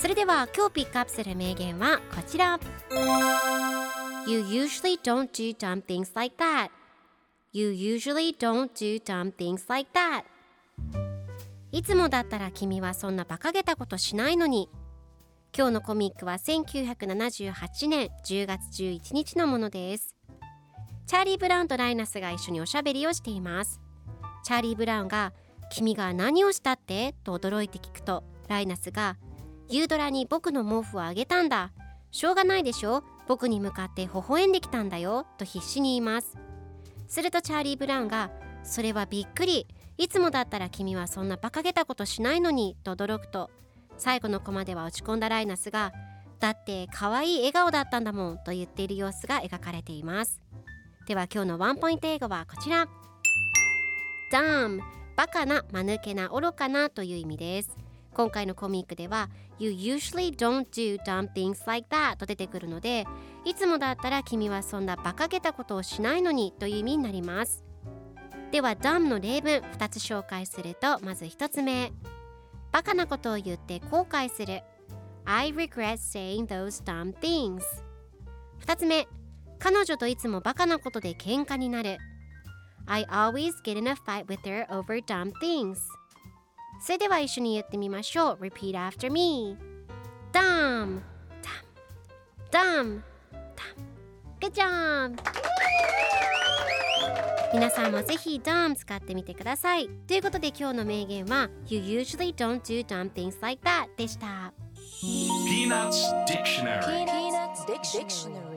それでは今日ピックアップする名言はこちら。You usually don't do dumb things like that. You usually don't do dumb things like that. いつもだったら君はそんな馬鹿げたことしないのに。今日のコミックは1978年10月11日のものです。チャーリー・ブラウンとライナスが一緒におしゃべりをしています。チャーリー・ブラウンが「君が何をしたって?」と驚いて聞くとライナスが「ユードラに僕の毛布をあげたんだ。しょうがないでしょ。僕に向かって微笑んできたんだよ」と必死に言います。するとチャーリー・ブラウンが「それはびっくり。いつもだったら君はそんな馬鹿げたことしないのに。と驚くと最後のコマでは落ち込んだライナスがだって可愛い笑顔だったんだもん。と言っている様子が描かれています。では今日のワンポイント英語はこちら。dumb バカな、間抜けな、愚かなという意味です。今回のコミックでは You usually don't do dumb things like that と出てくるのでいつもだったら君はそんな馬鹿げたことをしないのにという意味になりますでは dumb の例文2つ紹介するとまず1つ目バカなことを言って後悔する I regret saying those dumb things 2つ目彼女といつもバカなことで喧嘩になる I always get in a fight with her over dumb things それでは一緒に言ってみましょう Repeat after me dumb dumb dumb Good job! 皆さんもぜひ dumb 使ってみてくださいということで今日の名言は You usually don't do dumb things like that でした Peanuts Dictionary Peanuts Dictionary